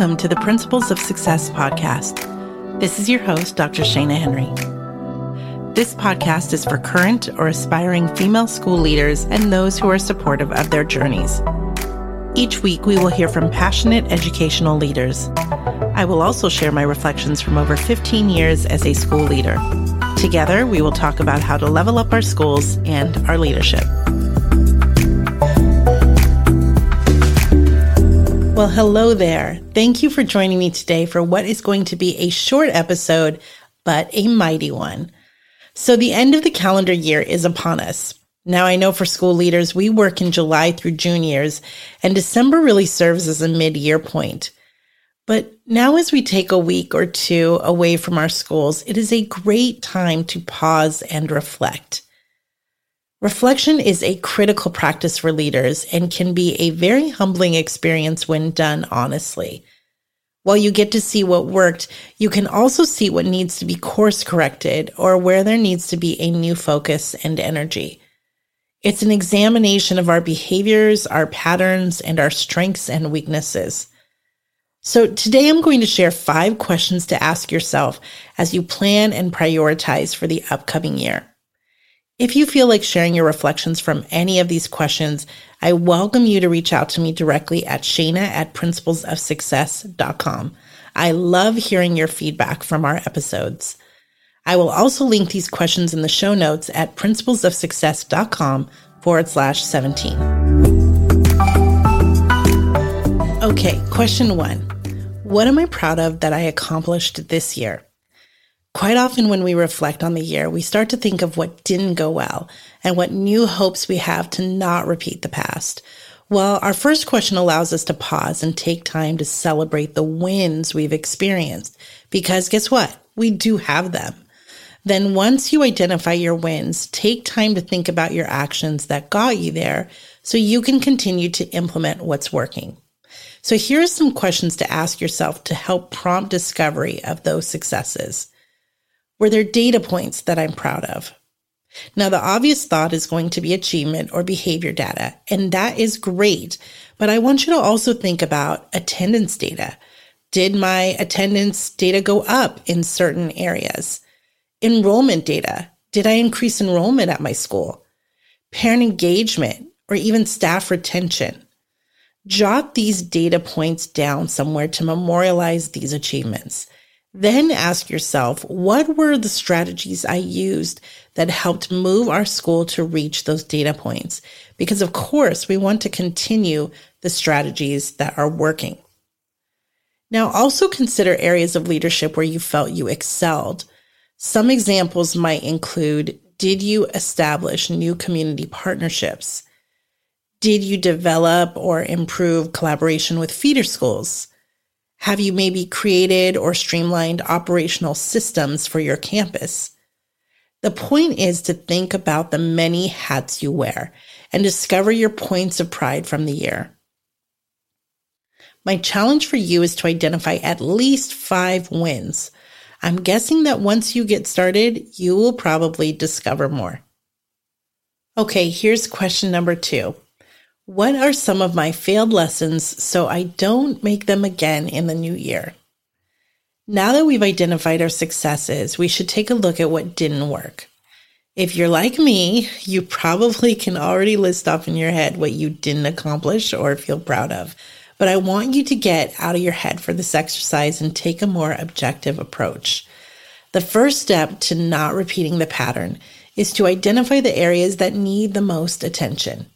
Welcome to the Principles of Success podcast. This is your host, Dr. Shana Henry. This podcast is for current or aspiring female school leaders and those who are supportive of their journeys. Each week, we will hear from passionate educational leaders. I will also share my reflections from over 15 years as a school leader. Together, we will talk about how to level up our schools and our leadership. Well, hello there. Thank you for joining me today for what is going to be a short episode, but a mighty one. So, the end of the calendar year is upon us. Now, I know for school leaders, we work in July through June years, and December really serves as a mid year point. But now, as we take a week or two away from our schools, it is a great time to pause and reflect. Reflection is a critical practice for leaders and can be a very humbling experience when done honestly. While you get to see what worked, you can also see what needs to be course corrected or where there needs to be a new focus and energy. It's an examination of our behaviors, our patterns, and our strengths and weaknesses. So today I'm going to share five questions to ask yourself as you plan and prioritize for the upcoming year. If you feel like sharing your reflections from any of these questions, I welcome you to reach out to me directly at shana at principlesofsuccess.com. I love hearing your feedback from our episodes. I will also link these questions in the show notes at principlesofsuccess.com forward slash 17. Okay, question one. What am I proud of that I accomplished this year? Quite often, when we reflect on the year, we start to think of what didn't go well and what new hopes we have to not repeat the past. Well, our first question allows us to pause and take time to celebrate the wins we've experienced. Because guess what? We do have them. Then, once you identify your wins, take time to think about your actions that got you there so you can continue to implement what's working. So, here are some questions to ask yourself to help prompt discovery of those successes. Were there data points that I'm proud of? Now, the obvious thought is going to be achievement or behavior data, and that is great. But I want you to also think about attendance data. Did my attendance data go up in certain areas? Enrollment data. Did I increase enrollment at my school? Parent engagement or even staff retention. Jot these data points down somewhere to memorialize these achievements. Then ask yourself, what were the strategies I used that helped move our school to reach those data points? Because of course, we want to continue the strategies that are working. Now, also consider areas of leadership where you felt you excelled. Some examples might include Did you establish new community partnerships? Did you develop or improve collaboration with feeder schools? Have you maybe created or streamlined operational systems for your campus? The point is to think about the many hats you wear and discover your points of pride from the year. My challenge for you is to identify at least five wins. I'm guessing that once you get started, you will probably discover more. Okay, here's question number two. What are some of my failed lessons so I don't make them again in the new year? Now that we've identified our successes, we should take a look at what didn't work. If you're like me, you probably can already list off in your head what you didn't accomplish or feel proud of. But I want you to get out of your head for this exercise and take a more objective approach. The first step to not repeating the pattern is to identify the areas that need the most attention.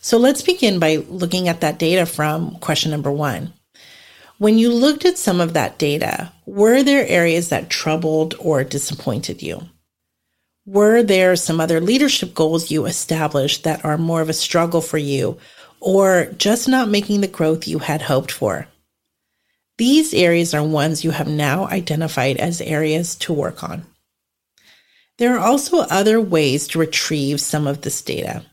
So let's begin by looking at that data from question number one. When you looked at some of that data, were there areas that troubled or disappointed you? Were there some other leadership goals you established that are more of a struggle for you or just not making the growth you had hoped for? These areas are ones you have now identified as areas to work on. There are also other ways to retrieve some of this data.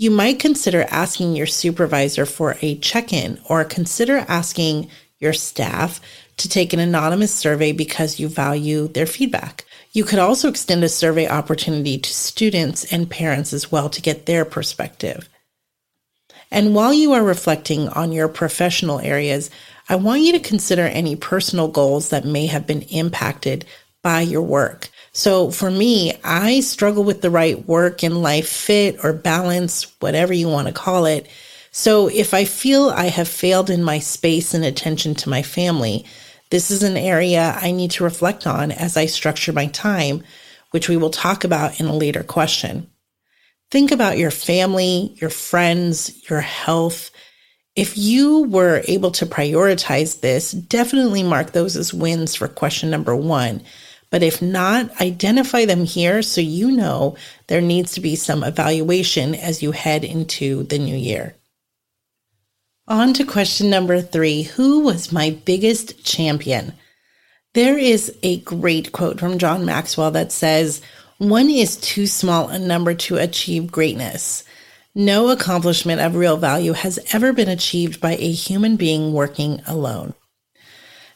You might consider asking your supervisor for a check in or consider asking your staff to take an anonymous survey because you value their feedback. You could also extend a survey opportunity to students and parents as well to get their perspective. And while you are reflecting on your professional areas, I want you to consider any personal goals that may have been impacted by your work. So for me, I struggle with the right work and life fit or balance, whatever you want to call it. So if I feel I have failed in my space and attention to my family, this is an area I need to reflect on as I structure my time, which we will talk about in a later question. Think about your family, your friends, your health. If you were able to prioritize this, definitely mark those as wins for question number one. But if not, identify them here so you know there needs to be some evaluation as you head into the new year. On to question number three Who was my biggest champion? There is a great quote from John Maxwell that says, One is too small a number to achieve greatness. No accomplishment of real value has ever been achieved by a human being working alone.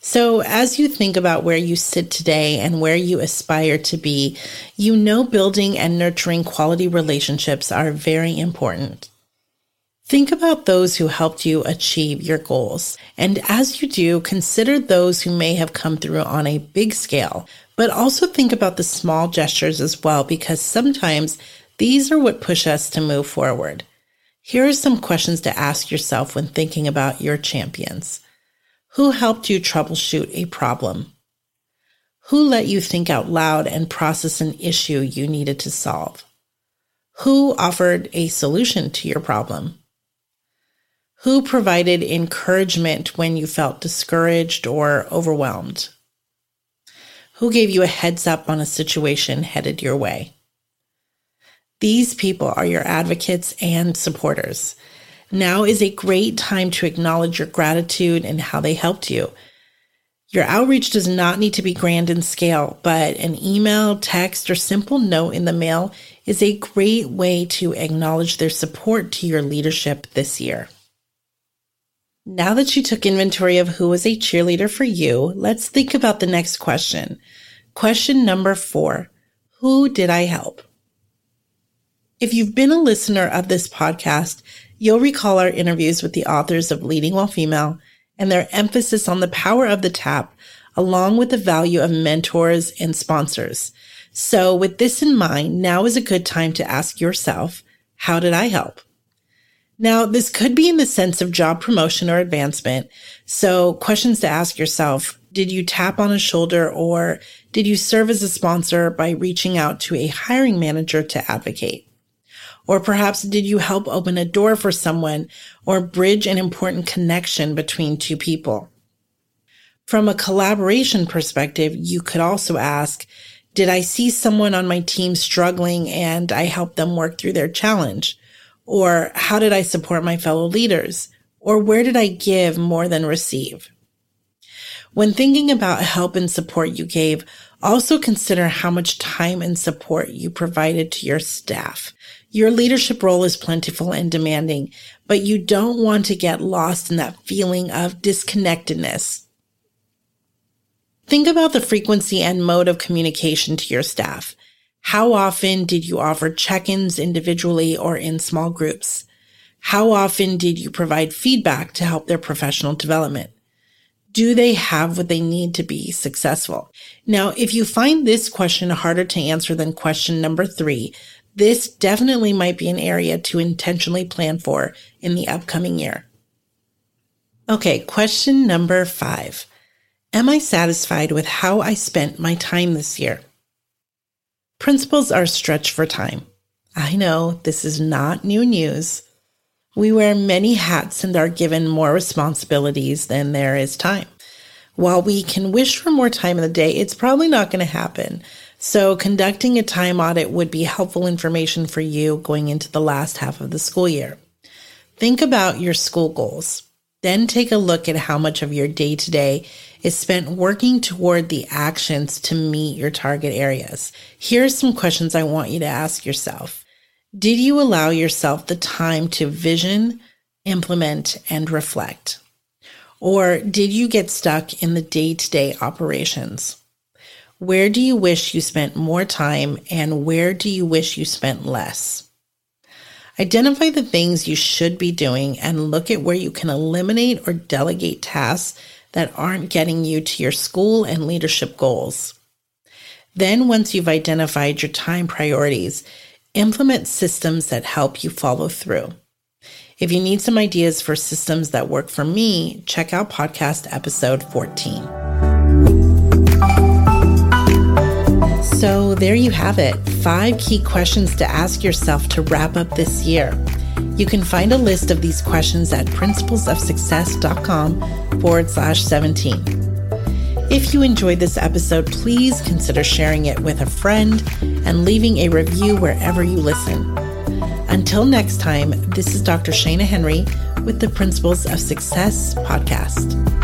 So, as you think about where you sit today and where you aspire to be, you know building and nurturing quality relationships are very important. Think about those who helped you achieve your goals. And as you do, consider those who may have come through on a big scale, but also think about the small gestures as well, because sometimes these are what push us to move forward. Here are some questions to ask yourself when thinking about your champions. Who helped you troubleshoot a problem? Who let you think out loud and process an issue you needed to solve? Who offered a solution to your problem? Who provided encouragement when you felt discouraged or overwhelmed? Who gave you a heads up on a situation headed your way? These people are your advocates and supporters. Now is a great time to acknowledge your gratitude and how they helped you. Your outreach does not need to be grand in scale, but an email, text, or simple note in the mail is a great way to acknowledge their support to your leadership this year. Now that you took inventory of who was a cheerleader for you, let's think about the next question. Question number four Who did I help? If you've been a listener of this podcast, you'll recall our interviews with the authors of Leading While Female and their emphasis on the power of the tap, along with the value of mentors and sponsors. So, with this in mind, now is a good time to ask yourself, How did I help? Now, this could be in the sense of job promotion or advancement. So questions to ask yourself. Did you tap on a shoulder or did you serve as a sponsor by reaching out to a hiring manager to advocate? Or perhaps did you help open a door for someone or bridge an important connection between two people? From a collaboration perspective, you could also ask, did I see someone on my team struggling and I helped them work through their challenge? Or how did I support my fellow leaders? Or where did I give more than receive? When thinking about help and support you gave, also consider how much time and support you provided to your staff. Your leadership role is plentiful and demanding, but you don't want to get lost in that feeling of disconnectedness. Think about the frequency and mode of communication to your staff. How often did you offer check-ins individually or in small groups? How often did you provide feedback to help their professional development? Do they have what they need to be successful? Now, if you find this question harder to answer than question number three, this definitely might be an area to intentionally plan for in the upcoming year. Okay, question number five. Am I satisfied with how I spent my time this year? Principals are stretched for time. I know this is not new news. We wear many hats and are given more responsibilities than there is time. While we can wish for more time in the day, it's probably not going to happen. So, conducting a time audit would be helpful information for you going into the last half of the school year. Think about your school goals. Then take a look at how much of your day to day is spent working toward the actions to meet your target areas. Here are some questions I want you to ask yourself. Did you allow yourself the time to vision, implement, and reflect? Or did you get stuck in the day to day operations? Where do you wish you spent more time and where do you wish you spent less? Identify the things you should be doing and look at where you can eliminate or delegate tasks that aren't getting you to your school and leadership goals. Then, once you've identified your time priorities, implement systems that help you follow through. If you need some ideas for systems that work for me, check out podcast episode 14. So, there you have it five key questions to ask yourself to wrap up this year. You can find a list of these questions at principlesofsuccess.com forward slash 17. If you enjoyed this episode, please consider sharing it with a friend and leaving a review wherever you listen. Until next time, this is Dr. Shana Henry with the Principles of Success podcast.